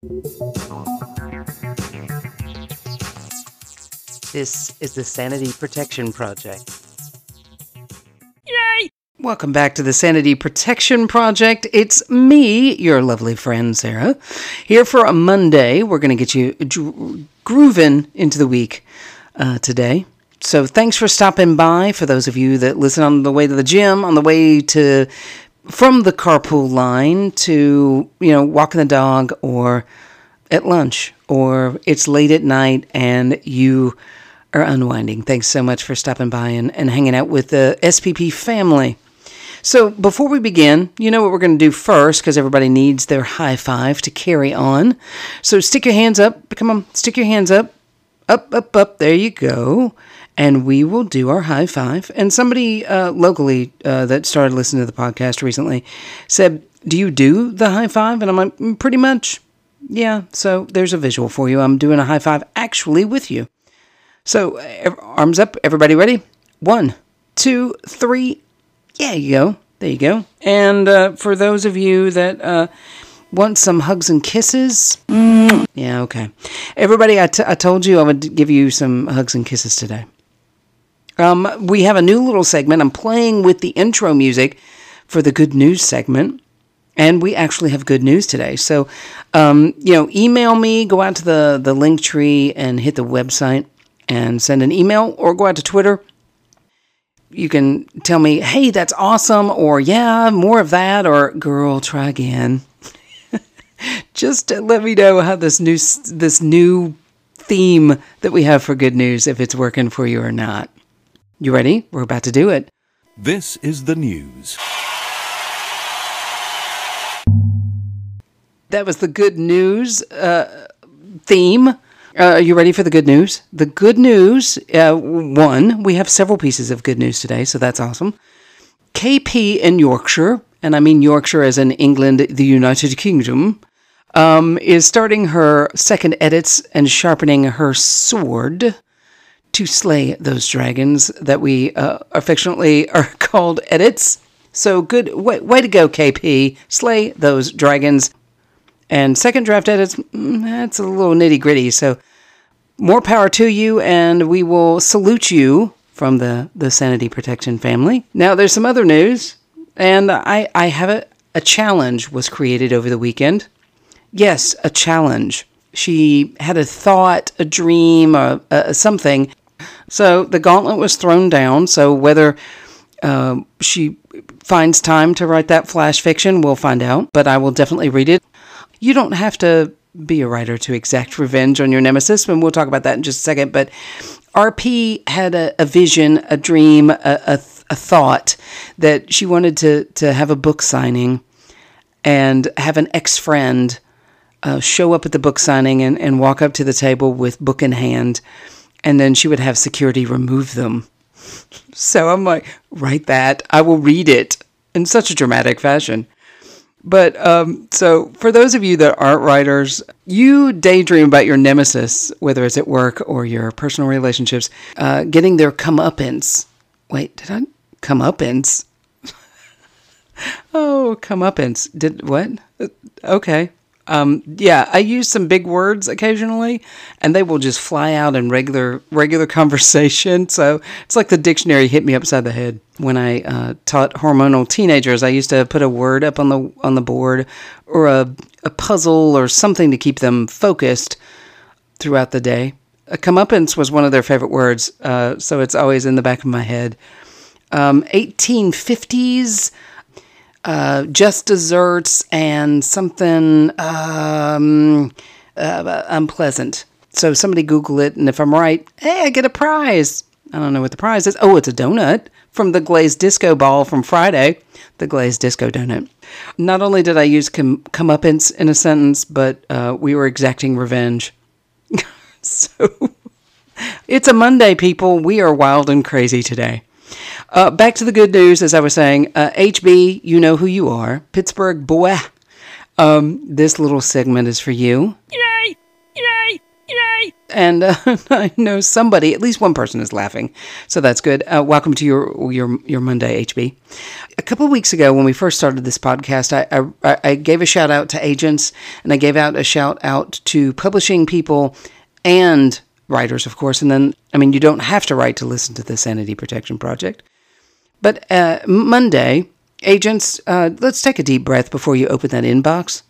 This is the Sanity Protection Project. Yay! Welcome back to the Sanity Protection Project. It's me, your lovely friend Sarah, here for a Monday. We're going to get you dro- grooving into the week uh, today. So thanks for stopping by. For those of you that listen on the way to the gym, on the way to from the carpool line to you know walking the dog, or at lunch, or it's late at night and you are unwinding. Thanks so much for stopping by and, and hanging out with the SPP family. So, before we begin, you know what we're going to do first because everybody needs their high five to carry on. So, stick your hands up. Come on, stick your hands up. Up, up, up. There you go and we will do our high five. And somebody uh, locally uh, that started listening to the podcast recently said, Do you do the high five? And I'm like, mm, Pretty much. Yeah, so there's a visual for you. I'm doing a high five actually with you. So, arms up, everybody ready? One, two, three. Yeah, you go. There you go. And uh, for those of you that uh, want some hugs and kisses, mm, yeah, okay. Everybody, I, t- I told you I would give you some hugs and kisses today. Um, we have a new little segment. I'm playing with the intro music for the good news segment. And we actually have good news today. So, um, you know, email me, go out to the, the Linktree and hit the website and send an email or go out to Twitter. You can tell me, hey, that's awesome, or yeah, more of that, or girl, try again. Just let me know how this new this new theme that we have for good news, if it's working for you or not. You ready? We're about to do it. This is the news. That was the good news uh, theme. Uh, are you ready for the good news? The good news uh, one, we have several pieces of good news today, so that's awesome. KP in Yorkshire, and I mean Yorkshire as in England, the United Kingdom, um, is starting her second edits and sharpening her sword to slay those dragons that we uh, affectionately are called edits. So good, way, way to go, KP. Slay those dragons. And second draft edits, mm, that's a little nitty gritty. So more power to you, and we will salute you from the, the Sanity Protection family. Now, there's some other news, and I, I have a, a challenge was created over the weekend. Yes, a challenge. She had a thought, a dream, or uh, something so the gauntlet was thrown down. So whether uh, she finds time to write that flash fiction, we'll find out. But I will definitely read it. You don't have to be a writer to exact revenge on your nemesis, and we'll talk about that in just a second. But RP had a, a vision, a dream, a, a, a thought that she wanted to to have a book signing and have an ex friend uh, show up at the book signing and, and walk up to the table with book in hand and then she would have security remove them. So I'm like, write that. I will read it in such a dramatic fashion. But um, so for those of you that aren't writers, you daydream about your nemesis, whether it's at work or your personal relationships, uh, getting their comeuppance. Wait, did I comeuppance? oh, comeuppance. Did what? Uh, okay. Um, yeah, I use some big words occasionally, and they will just fly out in regular regular conversation. So it's like the dictionary hit me upside the head when I uh, taught hormonal teenagers. I used to put a word up on the on the board, or a a puzzle, or something to keep them focused throughout the day. A comeuppance was one of their favorite words, uh, so it's always in the back of my head. Um, 1850s uh, just desserts and something um, uh, unpleasant. So somebody Google it, and if I'm right, hey, I get a prize. I don't know what the prize is. Oh, it's a donut from the glazed disco ball from Friday, the glazed disco donut. Not only did I use com- comeuppance in a sentence, but uh, we were exacting revenge. so it's a Monday, people. We are wild and crazy today. Uh, back to the good news, as I was saying. Uh, HB, you know who you are. Pittsburgh boy. Um, this little segment is for you. Yay! Yay! Yay! and uh, I know somebody, at least one person, is laughing, so that's good. Uh, welcome to your your your Monday, HB. A couple of weeks ago, when we first started this podcast, I, I I gave a shout out to agents, and I gave out a shout out to publishing people and writers, of course. And then, I mean, you don't have to write to listen to the Sanity Protection Project. But uh, Monday, agents, uh, let's take a deep breath before you open that inbox.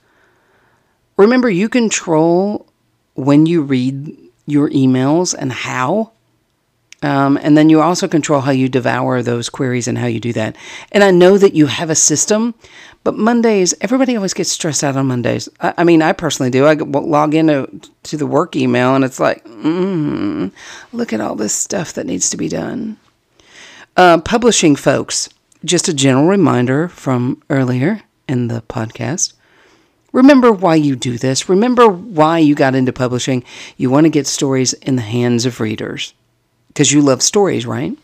Remember, you control when you read your emails and how. Um, and then you also control how you devour those queries and how you do that. And I know that you have a system, but Mondays, everybody always gets stressed out on Mondays. I, I mean, I personally do. I log into to the work email and it's like, mm, look at all this stuff that needs to be done. Uh, publishing folks, just a general reminder from earlier in the podcast. Remember why you do this. Remember why you got into publishing. You want to get stories in the hands of readers because you love stories, right?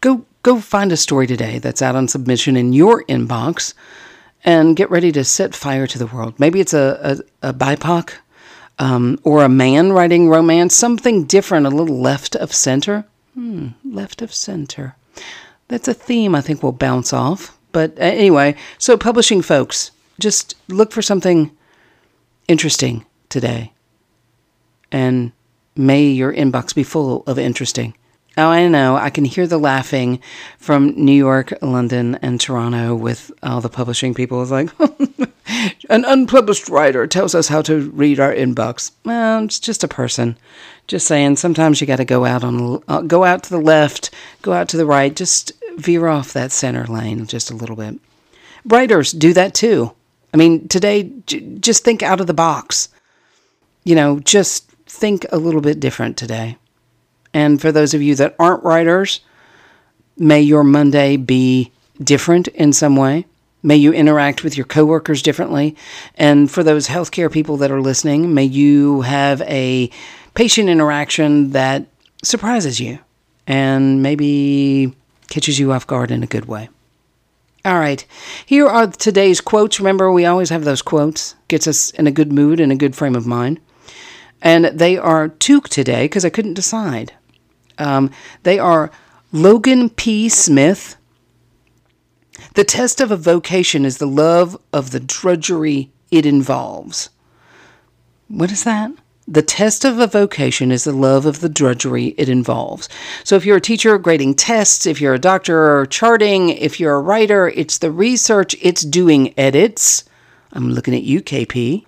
Go go find a story today that's out on submission in your inbox and get ready to set fire to the world. Maybe it's a, a, a BIPOC um, or a man writing romance, something different, a little left of center. Hmm, left of center. That's a theme I think we'll bounce off. But uh, anyway, so publishing folks, just look for something interesting today. And may your inbox be full of interesting. Oh, I know. I can hear the laughing from New York, London, and Toronto with all the publishing people. It's like, an unpublished writer tells us how to read our inbox. Well, it's just a person. Just saying. Sometimes you got to go out on, uh, go out to the left, go out to the right. Just veer off that center lane just a little bit. Writers do that too. I mean, today, j- just think out of the box. You know, just think a little bit different today. And for those of you that aren't writers, may your Monday be different in some way. May you interact with your coworkers differently. And for those healthcare people that are listening, may you have a patient interaction that surprises you and maybe catches you off guard in a good way. All right, here are today's quotes. Remember, we always have those quotes, gets us in a good mood and a good frame of mind. And they are two today because I couldn't decide. Um, they are Logan P. Smith. The test of a vocation is the love of the drudgery it involves. What is that? The test of a vocation is the love of the drudgery it involves. So, if you're a teacher grading tests, if you're a doctor charting, if you're a writer, it's the research, it's doing edits. I'm looking at you, KP.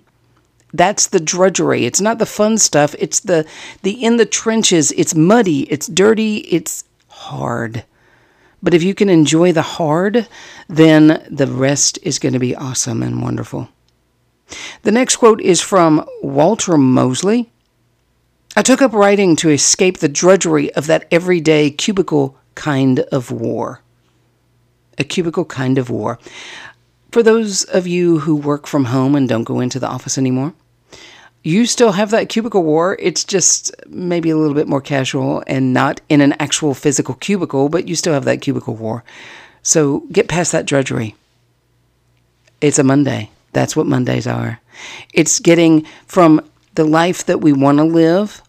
That's the drudgery. It's not the fun stuff. It's the the in the trenches. It's muddy, it's dirty, it's hard. But if you can enjoy the hard, then the rest is going to be awesome and wonderful. The next quote is from Walter Mosley. I took up writing to escape the drudgery of that everyday cubicle kind of war. A cubicle kind of war. For those of you who work from home and don't go into the office anymore, you still have that cubicle war. It's just maybe a little bit more casual and not in an actual physical cubicle, but you still have that cubicle war. So get past that drudgery. It's a Monday. That's what Mondays are. It's getting from the life that we want to live,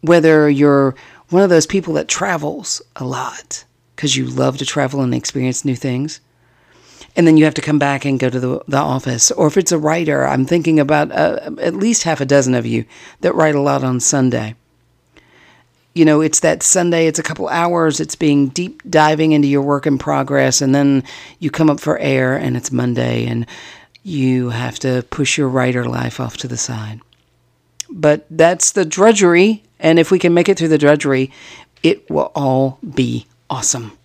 whether you're one of those people that travels a lot because you love to travel and experience new things and then you have to come back and go to the, the office. Or if it's a writer, I'm thinking about uh, at least half a dozen of you that write a lot on Sunday. You know, it's that Sunday, it's a couple hours, it's being deep diving into your work in progress, and then you come up for air and it's Monday and you have to push your writer life off to the side. But that's the drudgery, and if we can make it through the drudgery, it will all be awesome.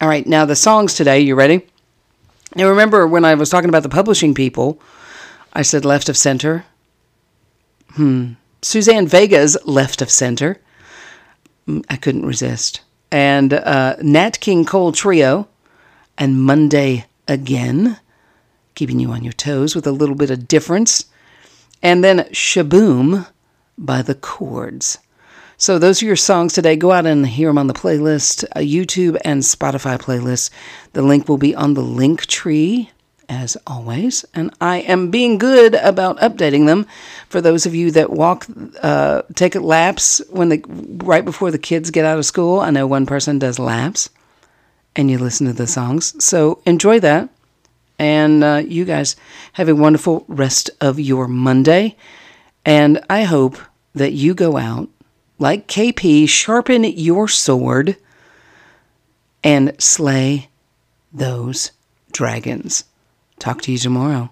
All right, now the songs today, you ready? Now, remember when I was talking about the publishing people, I said left of center. Hmm. Suzanne Vega's left of center. Hmm, I couldn't resist. And uh, Nat King Cole Trio and Monday Again, keeping you on your toes with a little bit of difference. And then Sh-Boom by the Chords. So those are your songs today. Go out and hear them on the playlist, a YouTube and Spotify playlist. The link will be on the Linktree as always, and I am being good about updating them. For those of you that walk, uh, take laps when the right before the kids get out of school. I know one person does laps, and you listen to the songs. So enjoy that, and uh, you guys have a wonderful rest of your Monday. And I hope that you go out like KP, sharpen your sword and slay those dragons. Talk to you tomorrow.